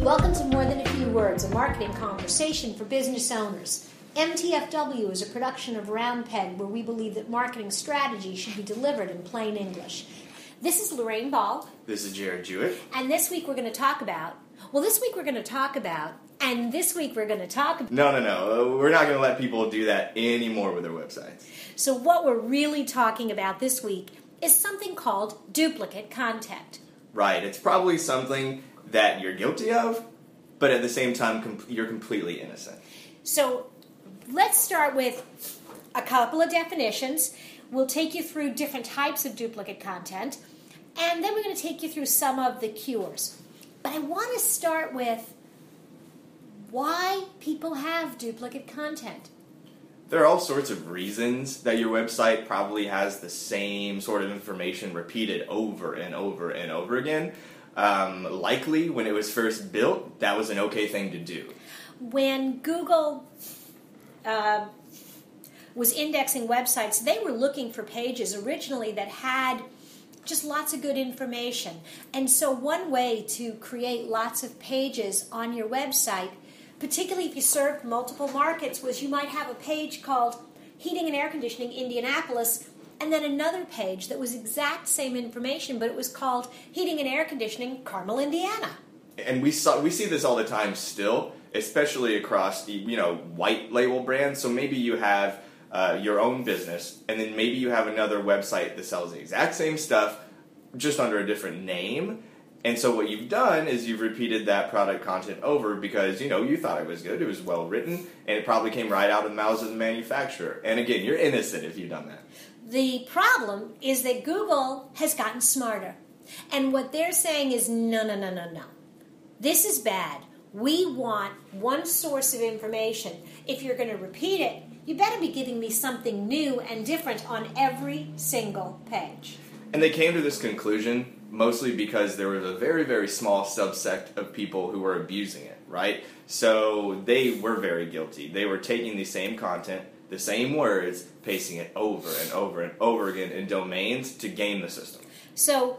Welcome to More Than a Few Words, a marketing conversation for business owners. MTFW is a production of Round Peg where we believe that marketing strategy should be delivered in plain English. This is Lorraine Ball, This is Jared Jewett. and this week we're going to talk about, well, this week we're going to talk about, and this week we're going to talk about. No, no, no. We're not going to let people do that anymore with their websites. So, what we're really talking about this week is something called duplicate content. Right. It's probably something that you're guilty of, but at the same time, com- you're completely innocent. So let's start with a couple of definitions. We'll take you through different types of duplicate content, and then we're going to take you through some of the cures. But I want to start with why people have duplicate content. There are all sorts of reasons that your website probably has the same sort of information repeated over and over and over again. Um, likely, when it was first built, that was an okay thing to do. When Google uh, was indexing websites, they were looking for pages originally that had just lots of good information. And so, one way to create lots of pages on your website, particularly if you served multiple markets, was you might have a page called Heating and Air Conditioning Indianapolis, and then another page that was exact same information, but it was called Heating and Air Conditioning Carmel, Indiana. and we saw we see this all the time still, especially across the you know white label brands. So maybe you have uh, your own business, and then maybe you have another website that sells the exact same stuff, just under a different name. And so what you've done is you've repeated that product content over because you know you thought it was good, it was well written, and it probably came right out of the mouths of the manufacturer. And again, you're innocent if you've done that. The problem is that Google has gotten smarter. And what they're saying is no, no, no, no, no. This is bad. We want one source of information. If you're going to repeat it, you better be giving me something new and different on every single page. And they came to this conclusion mostly because there was a very, very small subsect of people who were abusing it, right? So they were very guilty. They were taking the same content, the same words, pasting it over and over and over again in domains to game the system. So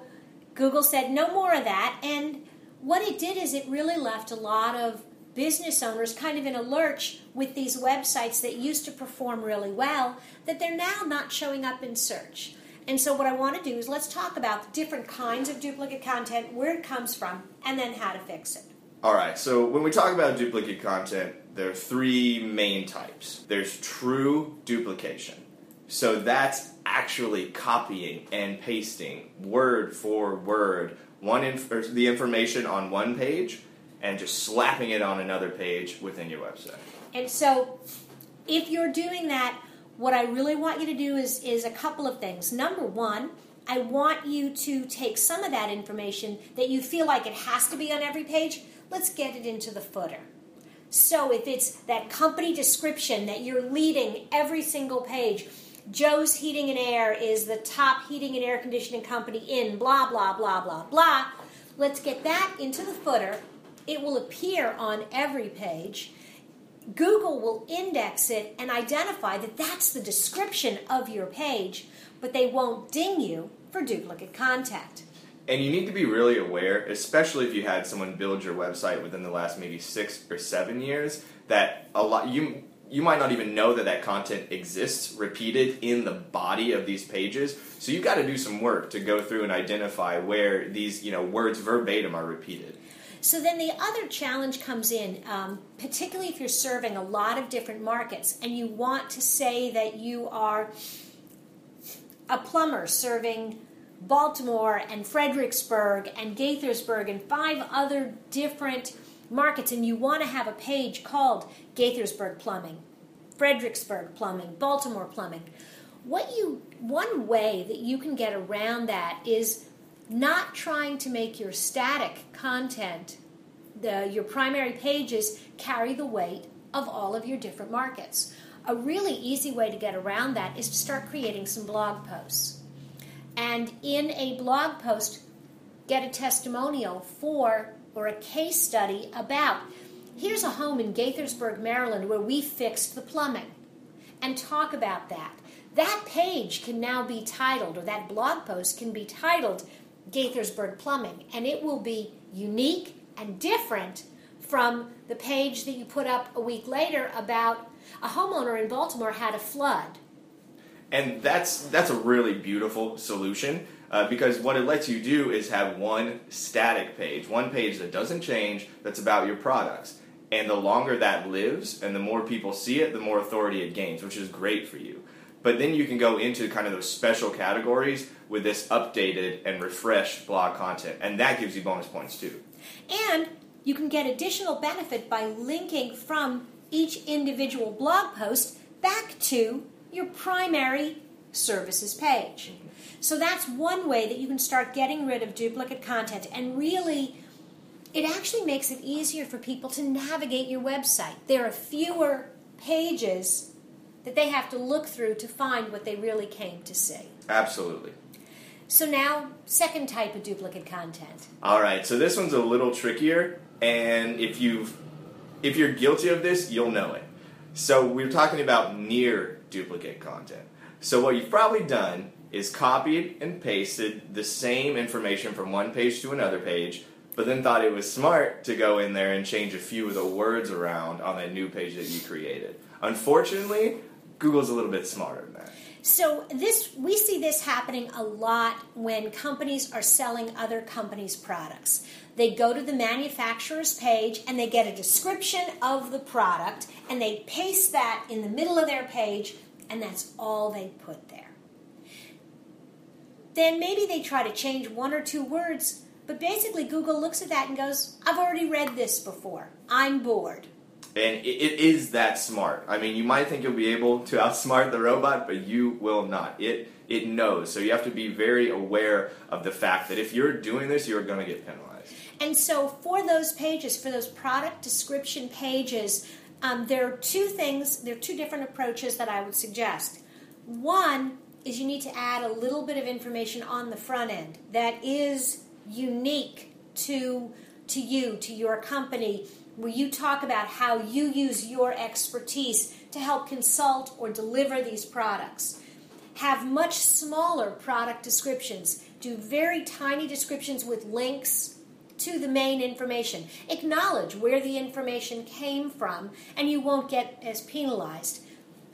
Google said no more of that. And what it did is it really left a lot of business owners kind of in a lurch with these websites that used to perform really well that they're now not showing up in search. And so, what I want to do is let's talk about the different kinds of duplicate content, where it comes from, and then how to fix it. All right, so when we talk about duplicate content, there are three main types. There's true duplication. So that's actually copying and pasting word for word one inf- the information on one page and just slapping it on another page within your website. And so, if you're doing that, what I really want you to do is, is a couple of things. Number one, I want you to take some of that information that you feel like it has to be on every page, let's get it into the footer. So, if it's that company description that you're leading every single page, Joe's Heating and Air is the top heating and air conditioning company in blah, blah, blah, blah, blah. Let's get that into the footer. It will appear on every page. Google will index it and identify that that's the description of your page, but they won't ding you for duplicate content. And you need to be really aware, especially if you had someone build your website within the last maybe six or seven years, that a lot you you might not even know that that content exists repeated in the body of these pages. So you've got to do some work to go through and identify where these you know words verbatim are repeated. So then the other challenge comes in, um, particularly if you're serving a lot of different markets and you want to say that you are a plumber serving Baltimore and Fredericksburg and Gaithersburg and five other different markets, and you want to have a page called Gaithersburg Plumbing, Fredericksburg Plumbing, Baltimore Plumbing. What you one way that you can get around that is not trying to make your static content, the, your primary pages, carry the weight of all of your different markets. A really easy way to get around that is to start creating some blog posts. And in a blog post, get a testimonial for or a case study about here's a home in Gaithersburg, Maryland, where we fixed the plumbing, and talk about that. that page can now be titled, or that blog post can be titled Gaithersburg Plumbing, and it will be unique and different from the page that you put up a week later about a homeowner in Baltimore had a flood. And that's that's a really beautiful solution uh, because what it lets you do is have one static page, one page that doesn't change, that's about your products. And the longer that lives, and the more people see it, the more authority it gains, which is great for you. But then you can go into kind of those special categories with this updated and refreshed blog content, and that gives you bonus points too. And you can get additional benefit by linking from each individual blog post back to your primary services page. Mm-hmm. So that's one way that you can start getting rid of duplicate content and really it actually makes it easier for people to navigate your website. There are fewer pages that they have to look through to find what they really came to see. Absolutely. So now, second type of duplicate content. All right, so this one's a little trickier, and if you've if you're guilty of this, you'll know it. So we're talking about near duplicate content. So what you've probably done is copied and pasted the same information from one page to another page, but then thought it was smart to go in there and change a few of the words around on that new page that you created. Unfortunately, Google's a little bit smarter than that. So this we see this happening a lot when companies are selling other companies' products. They go to the manufacturer's page and they get a description of the product and they paste that in the middle of their page and that's all they put there. Then maybe they try to change one or two words, but basically Google looks at that and goes, "I've already read this before. I'm bored." And it, it is that smart. I mean, you might think you'll be able to outsmart the robot, but you will not. It it knows. So you have to be very aware of the fact that if you're doing this, you're going to get penalized. And so for those pages, for those product description pages, um, there are two things. There are two different approaches that I would suggest. One is you need to add a little bit of information on the front end that is unique to to you, to your company, where you talk about how you use your expertise to help consult or deliver these products. Have much smaller product descriptions. Do very tiny descriptions with links to the main information. Acknowledge where the information came from, and you won't get as penalized.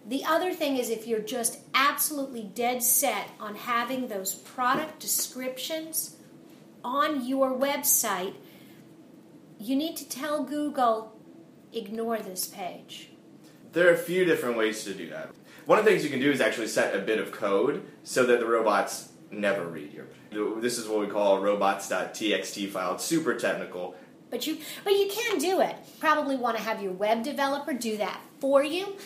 The other thing is if you're just absolutely dead set on having those product descriptions on your website, you need to tell Google, ignore this page. There are a few different ways to do that. One of the things you can do is actually set a bit of code so that the robots never read your. This is what we call a robots.txt file. It's super technical. But you, but you can do it. Probably want to have your web developer do that for you.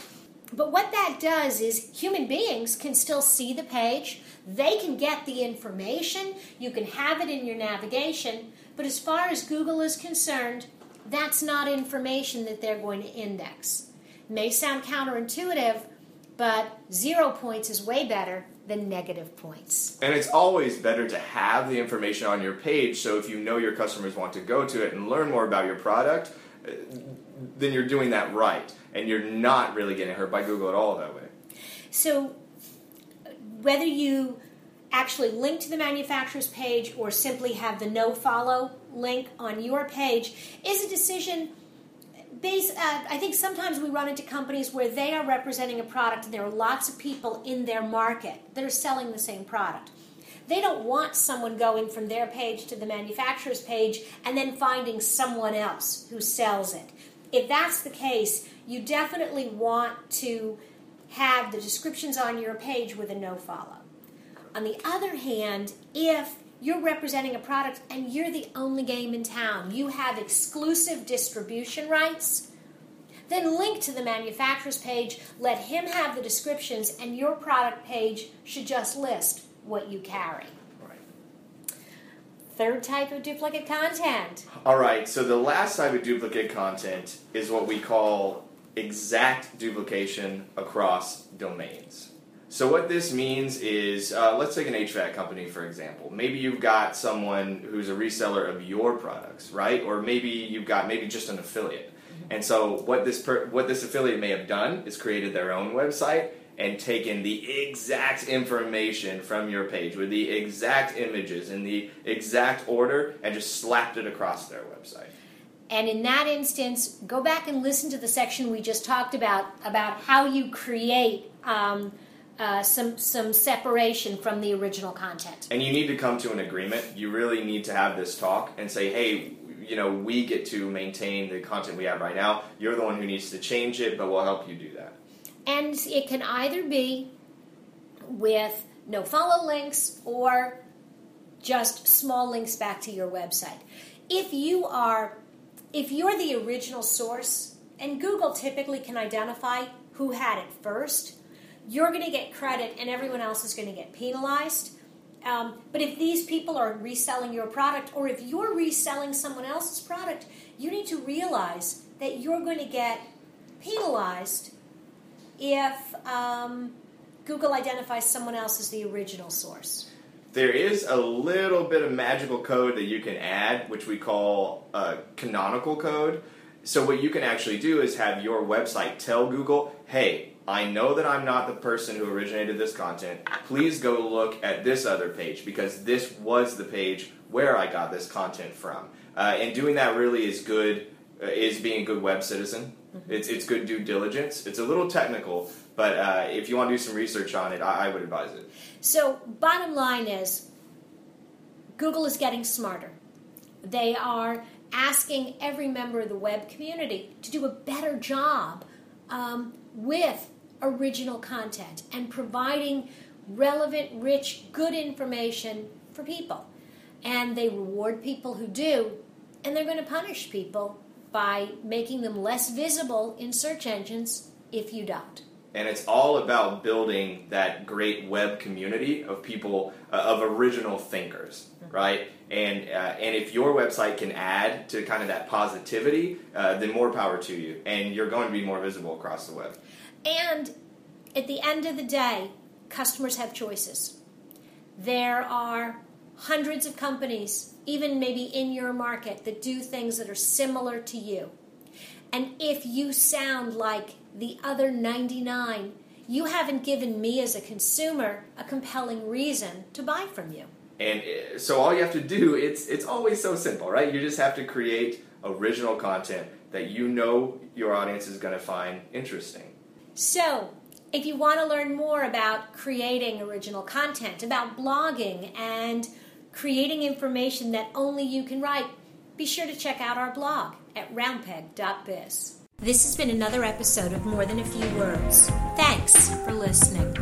But what that does is human beings can still see the page. They can get the information. You can have it in your navigation. But as far as Google is concerned, that's not information that they're going to index. May sound counterintuitive, but zero points is way better than negative points. And it's always better to have the information on your page so if you know your customers want to go to it and learn more about your product, uh, then you're doing that right. And you're not really getting hurt by Google at all that way. So, whether you actually link to the manufacturer's page or simply have the no follow link on your page is a decision based uh, i think sometimes we run into companies where they are representing a product and there are lots of people in their market that are selling the same product. They don't want someone going from their page to the manufacturer's page and then finding someone else who sells it. If that's the case you definitely want to have the descriptions on your page with a no follow on the other hand, if you're representing a product and you're the only game in town, you have exclusive distribution rights, then link to the manufacturer's page, let him have the descriptions, and your product page should just list what you carry. Third type of duplicate content. All right, so the last type of duplicate content is what we call exact duplication across domains. So what this means is, uh, let's take an HVAC company for example. Maybe you've got someone who's a reseller of your products, right? Or maybe you've got maybe just an affiliate. And so what this per, what this affiliate may have done is created their own website and taken the exact information from your page with the exact images in the exact order and just slapped it across their website. And in that instance, go back and listen to the section we just talked about about how you create um, uh, some some separation from the original content. And you need to come to an agreement. You really need to have this talk and say, hey, you know, we get to maintain the content we have right now. You're the one who needs to change it, but we'll help you do that. And it can either be with no follow links or just small links back to your website. If you are if you're the original source and Google typically can identify who had it first, you're going to get credit and everyone else is going to get penalized. Um, but if these people are reselling your product or if you're reselling someone else's product, you need to realize that you're going to get penalized if um, Google identifies someone else as the original source. There is a little bit of magical code that you can add, which we call uh, canonical code. So, what you can actually do is have your website tell Google, hey, I know that I'm not the person who originated this content. Please go look at this other page because this was the page where I got this content from. Uh, and doing that really is good, uh, is being a good web citizen. Mm-hmm. It's, it's good due diligence. It's a little technical, but uh, if you want to do some research on it, I, I would advise it. So, bottom line is Google is getting smarter. They are asking every member of the web community to do a better job um, with original content and providing relevant, rich, good information for people. And they reward people who do, and they're going to punish people by making them less visible in search engines if you don't. And it's all about building that great web community of people, uh, of original thinkers, mm-hmm. right? And, uh, and if your website can add to kind of that positivity, uh, then more power to you. And you're going to be more visible across the web. And at the end of the day, customers have choices. There are hundreds of companies, even maybe in your market, that do things that are similar to you. And if you sound like the other 99, you haven't given me as a consumer a compelling reason to buy from you. And uh, so all you have to do, it's it's always so simple, right? You just have to create original content that you know your audience is going to find interesting. So, if you want to learn more about creating original content, about blogging, and creating information that only you can write, be sure to check out our blog at roundpeg.biz. This has been another episode of More Than a Few Words. Thanks for listening.